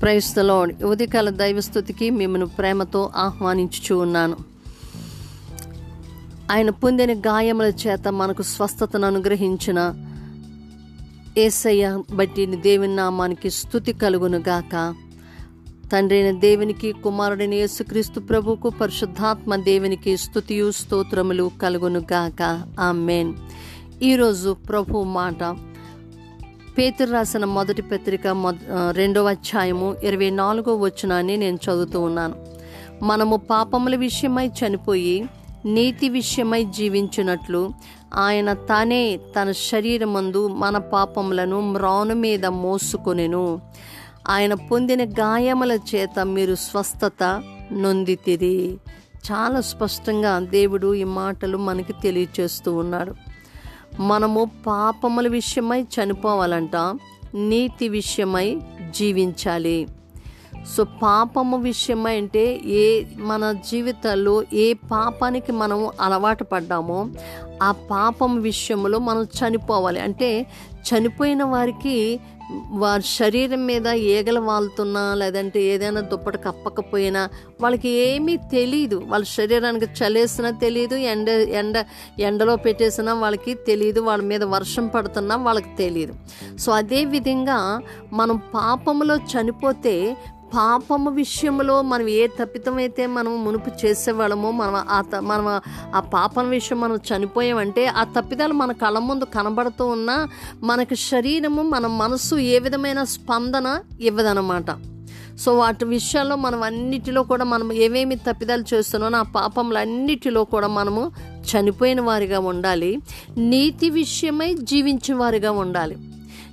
క్రైస్తలో ఉదయకాల దైవస్థుతికి మిమ్మల్ని ప్రేమతో ఆహ్వానించుచూ ఉన్నాను. ఆయన పొందిన గాయముల చేత మనకు స్వస్థతను అనుగ్రహించిన ఏసయ్య బట్టి దేవుని నామానికి స్థుతి కలుగును గాక. తండ్రైన దేవునికి కుమారుడైన యేసుక్రీస్తు ప్రభుకు పరిశుద్ధాత్మ దేవునికి స్థుతియు స్తోత్రములు కలుగును గాక. ఆమెన్. ఈరోజు ప్రభు మాట పేతురు రాసిన మొదటి పత్రిక రెండవ అధ్యాయము ఇరవై నాలుగో వచనాన్ని నేను చదువుతూ ఉన్నాను. మనము పాపముల విషయమై చనిపోయి నీతి విషయమై జీవించినట్లు ఆయన తానే తన శరీరమందు మన పాపములను మ్రాను మీద మోసుకొనెను. ఆయన పొందిన గాయముల చేత మీరు స్వస్థత నొందితిరి. చాలా స్పష్టంగా దేవుడు ఈ మాటలు మనకి తెలియచేస్తూ ఉన్నాడు. మనము పాపముల విషయమై చనిపోవాలంట నీతి విషయమై జీవించాలి. సో పాపము విషయమై అంటే ఏ మన జీవితాల్లో ఏ పాపానికి మనం అలవాటు పడ్డామో ఆ పాపం విషయంలో మనం చనిపోవాలి. అంటే చనిపోయిన వారికి వారి శరీరం మీద ఈగలు వాళ్తున్నా లేదంటే ఏదైనా దుప్పటి కప్పకపోయినా వాళ్ళకి ఏమీ తెలియదు వాళ్ళ శరీరానికి చలేసినా తెలియదు ఎండ ఎండ ఎండలో పెట్టేసినా వాళ్ళకి తెలియదు వాళ్ళ మీద వర్షం పడుతున్నా వాళ్ళకి తెలియదు సో అదే విధంగా మనం పాపంలో చనిపోతే పాపము విషయంలో మనం ఏ తప్పితమైతే మనం మునుపు చేసేవాళ్ళమో మనం ఆ త- మనం ఆ పాపం విషయం మనం చనిపోయామంటే ఆ తప్పిదాలు మన కళ్ళ ముందు కనబడుతూ ఉన్నా మనకి శరీరము మన మనసు ఏ విధమైన స్పందన ఇవ్వదనమాట సో వాటి విషయాల్లో మనం అన్నిటిలో కూడా మనం ఏమేమి తప్పిదాలు చేస్తున్నామో ఆ పాపములన్నిటిలో కూడా మనము చనిపోయిన వారిగా ఉండాలి. నీతి విషయమై జీవించే వారిగా ఉండాలి.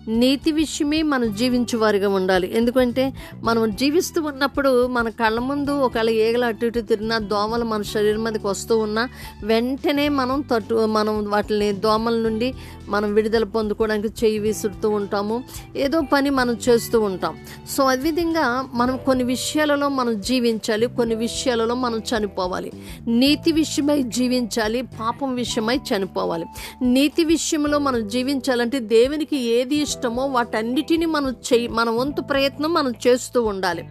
నీతి విషయమే మనం జీవించేవారుగా ఉండాలి. ఎందుకంటే మనం జీవిస్తూ ఉన్నప్పుడు మన కళ్ళ ముందు ఒకవేళ ఏగలు అటు ఇటు తిరిగినా దోమలు మన శరీరం మీదకి వస్తూ ఉన్నా వెంటనే మనం తట్టు మనం వాటిని దోమల నుండి మనం విడుదల పొందుకోవడానికి చేయి విసురుతూ ఉంటాము. ఏదో పని మనం చేస్తూ ఉంటాం. సో అదేవిధంగా మనం కొన్ని విషయాలలో మనం జీవించాలి కొన్ని విషయాలలో మనం చనిపోవాలి. నీతి విషయమై జీవించాలి పాపం విషయమై చనిపోవాలి. నీతి విషయంలో మనం జీవించాలంటే దేవునికి ఏది ఇష్టం ఇష్టమో వాటన్నిటిని మనం చేయి మన వంతు ప్రయత్నం మనం చేస్తూ ఉండాలి.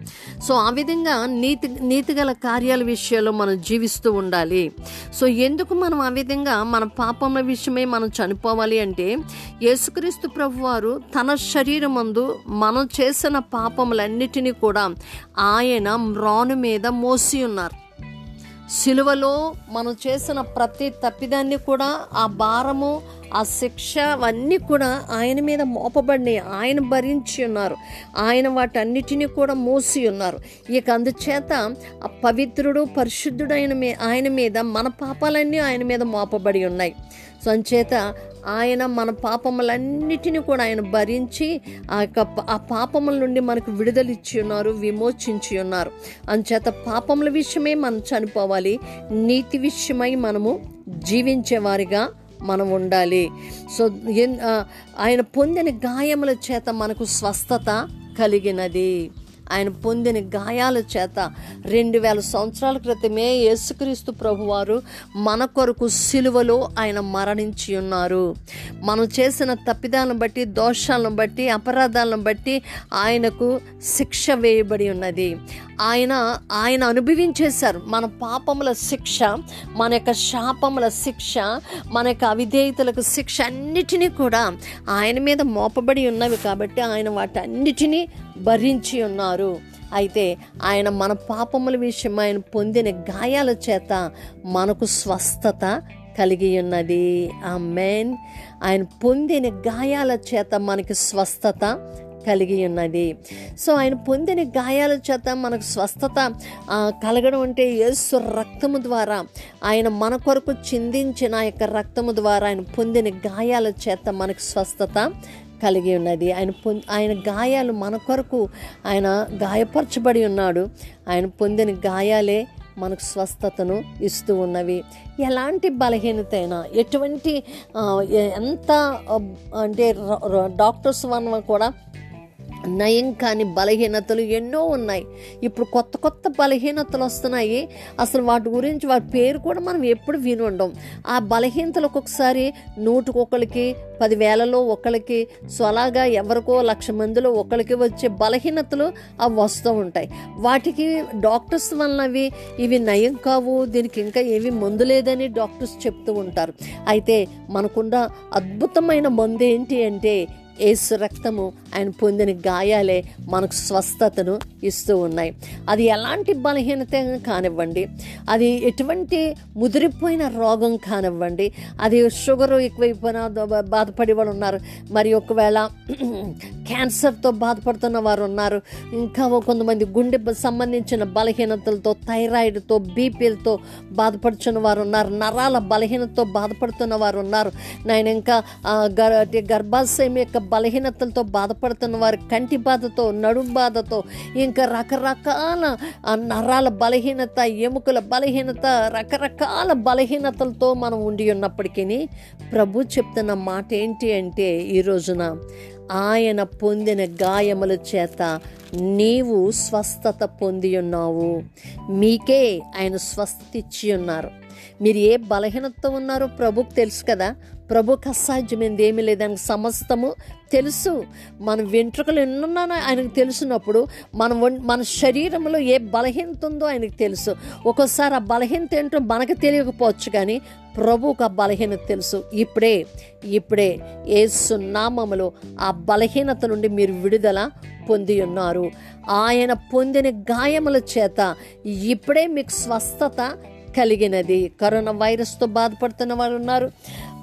సో ఆ విధంగా నీతి నీతిగల కార్యాల విషయంలో మనం జీవిస్తూ ఉండాలి. సో ఎందుకు మనం ఆ విధంగా మన పాపముల విషయమే మనం చనిపోవాలి అంటే యేసుక్రీస్తు ప్రభువారు తన శరీరమందు మనం చేసిన పాపములన్నిటినీ కూడా ఆయన మ్రాను మీద మోసి ఉన్నారు. సిలువలో మనం చేసిన ప్రతి తప్పిదాన్ని కూడా ఆ భారము ఆ శిక్ష అవన్నీ కూడా ఆయన మీద మోపబడినాయి ఆయన భరించి ఉన్నారు. ఆయన వాటన్నిటినీ కూడా మోసి ఉన్నారు. ఇక అందుచేత ఆ పవిత్రుడు పరిశుద్ధుడైన మీ ఆయన మీద మన పాపాలన్నీ ఆయన మీద మోపబడి ఉన్నాయి. సో అంచేత ఆయన మన పాపములన్నిటిని కూడా ఆయన భరించి ఆ యొక్క ఆ పాపముల నుండి మనకు విడుదలిచ్చి ఉన్నారు విమోచించి ఉన్నారు. అంచేత పాపముల విషయమై మనం చనిపోవాలి. నీతి విషయమై మనము జీవించేవారిగా మనం ఉండాలి. సో ఎన్- ఆయన పొందిన గాయముల చేత మనకు స్వస్థత కలిగినది. ఆయన పొందిన గాయాల చేత రెండు వేల సంవత్సరాల క్రితమే యేసుక్రీస్తు ప్రభువారు మన కొరకు సిలువలో ఆయన మరణించి ఉన్నారు. మనం చేసిన తప్పిదాలను బట్టి దోషాలను బట్టి అపరాధాలను బట్టి ఆయనకు శిక్ష వేయబడి ఉన్నది. ఆయన ఆయన అనుభవించేశారు. మన పాపముల శిక్ష మన యొక్క శాపముల శిక్ష మన యొక్క అవిధేయతలకు శిక్ష అన్నిటినీ కూడా ఆయన మీద మోపబడి ఉన్నవి కాబట్టి ఆయన వాటన్నిటినీ భరించి ఉన్నారు. అయితే ఆయన మన పాపముల విషయం ఆయన పొందిన గాయాల చేత మనకు స్వస్థత కలిగి ఉన్నది. ఆ మెయిన్ ఆయన పొందిన గాయాల చేత మనకి స్వస్థత కలిగి ఉన్నది. సో ఆయన పొందిన గాయాల చేత మనకు స్వస్థత కలగడం అంటే యేసు రక్తము ద్వారా ఆయన మన కొరకు చిందించిన ఆ యొక్క రక్తము ద్వారా ఆయన పొందిన గాయాల చేత మనకు స్వస్థత కలిగి ఉన్నది. ఆయన పొం ఆయన గాయాలు మన కొరకు ఆయన గాయపరచబడి ఉన్నాడు. ఆయన పొందిన గాయాలే మనకు స్వస్థతను ఇస్తూ ఉన్నవి. ఎలాంటి బలహీనత అయినా ఎటువంటి ఎంత అంటే డాక్టర్స్ వల్ల కూడా నయం కాని బలహీనతలు ఎన్నో ఉన్నాయి. ఇప్పుడు కొత్త కొత్త బలహీనతలు వస్తున్నాయి. అసలు వాటి గురించి వాటి పేరు కూడా మనం ఎప్పుడు విని ఉండం. ఆ బలహీనతలు ఒక్కొక్కసారి నూటికొకరికి పదివేలలో ఒకరికి సో అలాగా ఎవరికో లక్ష మందిలో ఒకరికి వచ్చే బలహీనతలు అవి వస్తూ ఉంటాయి. వాటికి డాక్టర్స్ వలన అవి ఇవి నయం కావు దీనికి ఇంకా ఏవి మందు లేదని డాక్టర్స్ చెప్తూ ఉంటారు. అయితే మనకున్న అద్భుతమైన మందు ఏంటి అంటే ఏసు రక్తము ఆయన పొందిన గాయాలే మనకు స్వస్థతను ఇస్తూ ఉన్నాయి. అది ఎలాంటి బలహీనత కానివ్వండి అది ఎటువంటి ముదిరిపోయిన రోగం కానివ్వండి అది షుగర్ ఎక్కువైపోయిన ద- బాధపడే వాళ్ళు ఉన్నారు. మరి ఒకవేళ క్యాన్సర్తో బాధపడుతున్న వారు ఉన్నారు. ఇంకా కొంతమంది గుండె సంబంధించిన బలహీనతలతో థైరాయిడ్తో బీపీలతో బాధపడుతున్న వారు ఉన్నారు. నరాల బలహీనతతో బాధపడుతున్న వారు ఉన్నారు. నేను ఇంకా గర్ గర్భాశయం యొక్క బలహీనతలతో బాధపడుతున్న వారు కంటి బాధతో నడుం బాధతో ఇంకా రకరకాల నరాల బలహీనత ఎముకల బలహీనత రకరకాల బలహీనతలతో మనం ఉండి ఉన్నప్పటికీ ప్రభు చెప్తున్న మాట ఏంటి అంటే ఈ రోజున ఆయన పొందిన గాయముల చేత నీవు స్వస్థత పొంది ఉన్నావు. మీకే ఆయన స్వస్థత ఇచ్చి ఉన్నారు. మీరు ఏ బలహీనతతో ఉన్నారో ప్రభుకు తెలుసు కదా. ప్రభుకు అసాధ్యమైంది ఏమీ లేదు. ఆయనకు సమస్తము తెలుసు. మన వెంట్రుకలు ఎన్నున్నానో ఆయనకు తెలిసినప్పుడు మన మన శరీరంలో ఏ బలహీనత ఉందో ఆయనకు తెలుసు. ఒక్కోసారి ఆ బలహీనత ఏంటో మనకు తెలియకపోవచ్చు కానీ ప్రభువుకు ఆ బలహీనత తెలుసు. ఇప్పుడే ఇప్పుడే ఏసు నామములో ఆ బలహీనత నుండి మీరు విడుదల పొంది ఉన్నారు. ఆయన పొందిన గాయముల చేత ఇప్పుడే మీకు స్వస్థత కలిగినది. కరోనా వైరస్తో బాధపడుతున్న వారు ఉన్నారు.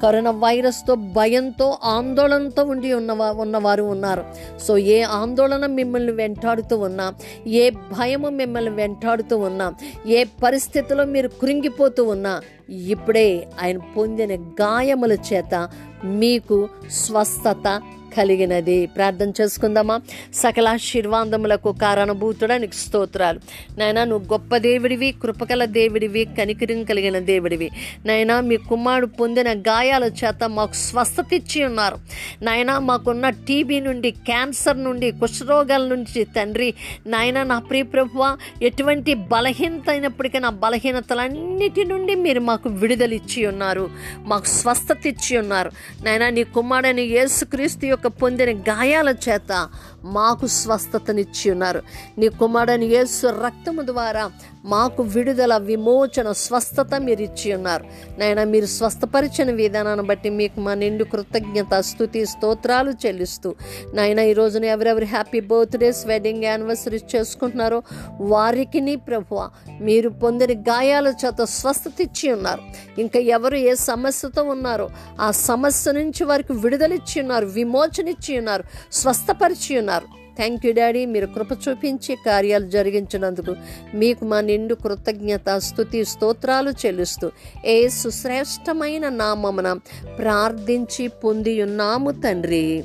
కరోనా వైరస్తో భయంతో ఆందోళనతో ఉండి ఉన్నవా ఉన్నవారు ఉన్నారు. సో ఏ ఆందోళన మిమ్మల్ని వెంటాడుతూ ఉన్నా ఏ భయము మిమ్మల్ని వెంటాడుతూ ఉన్నా ఏ పరిస్థితిలో మీరు కృంగిపోతూ ఉన్నా ఇప్పుడే ఆయన పొందిన గాయముల చేత మీకు స్వస్థత కలిగినది. ప్రార్థన చేసుకుందామా? సకల ఆశీర్వాదములకు కారణభూతుడా నీకు స్తోత్రాలు. నాయనా నువ్వు గొప్ప దేవుడివి కృపకల దేవుడివి కనికరిం కలిగిన దేవుడివి. నాయనా మీ కుమారుడు పొందిన గాయాల చేత మాకు స్వస్థత ఇచ్చి ఉన్నారు. నాయనా మాకున్న టీబీ నుండి క్యాన్సర్ నుండి కుష్ఠరోగాల నుంచి తండ్రి. నాయన నా ప్రియ ప్రభువ ఎటువంటి బలహీనత అయినప్పటికీ నా బలహీనతలన్నిటి నుండి మీరు మాకు విడుదల ఇచ్చి ఉన్నారు. మాకు స్వస్థత ఇచ్చి ఉన్నారు. నాయన నీ కుమారుడని యేసుక్రీస్తు యొక్క పొందిన గాయాల చేత మాకు స్వస్థతనిచ్చి ఉన్నారు. నీ కుమారుని యేసు రక్తము ద్వారా మాకు విడుదల విమోచన స్వస్థత మీరు ఇచ్చి ఉన్నారు. నాయన మీరు స్వస్థపరిచిన విధానాన్ని బట్టి మీకు మా నిండు కృతజ్ఞత స్థుతి స్తోత్రాలు చెల్లిస్తూ నాయన ఈ రోజున ఎవరెవరు హ్యాపీ బర్త్డేస్ వెడ్డింగ్ యానివర్సరీ చేసుకుంటున్నారో వారికి నీ ప్రభువ మీరు పొందిన గాయాల చేత స్వస్థత ఇచ్చి ఉన్నారు. ఇంకా ఎవరు ఏ సమస్యతో ఉన్నారో ఆ సమస్య నుంచి వారికి విడుదలిచ్చి ఉన్నారు విమోచన ఇచ్చి ఉన్నారు స్వస్థపరిచి ఉన్నారు. థ్యాంక్ యూ డాడీ మీరు కృప చూపించి కార్యాలు జరిగించినందుకు మీకు మా నిండు కృతజ్ఞత స్థుతి స్తోత్రాలు చెల్లిస్తూ ఏ సుశ్రేష్టమైన నామమున ప్రార్థించి పొంది ఉన్నాము తండ్రి.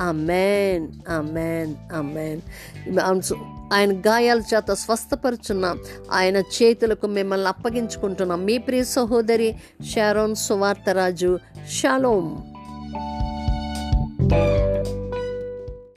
అమెన్ అమెన్ అమెన్ ఆయన గాయాల చేత స్వస్థపరుచున్నాం ఆయన చేతులకు మిమ్మల్ని అప్పగించుకుంటున్నాం. మీ ప్రియ సహోదరి షారోన్ సువార్తరాజు. Música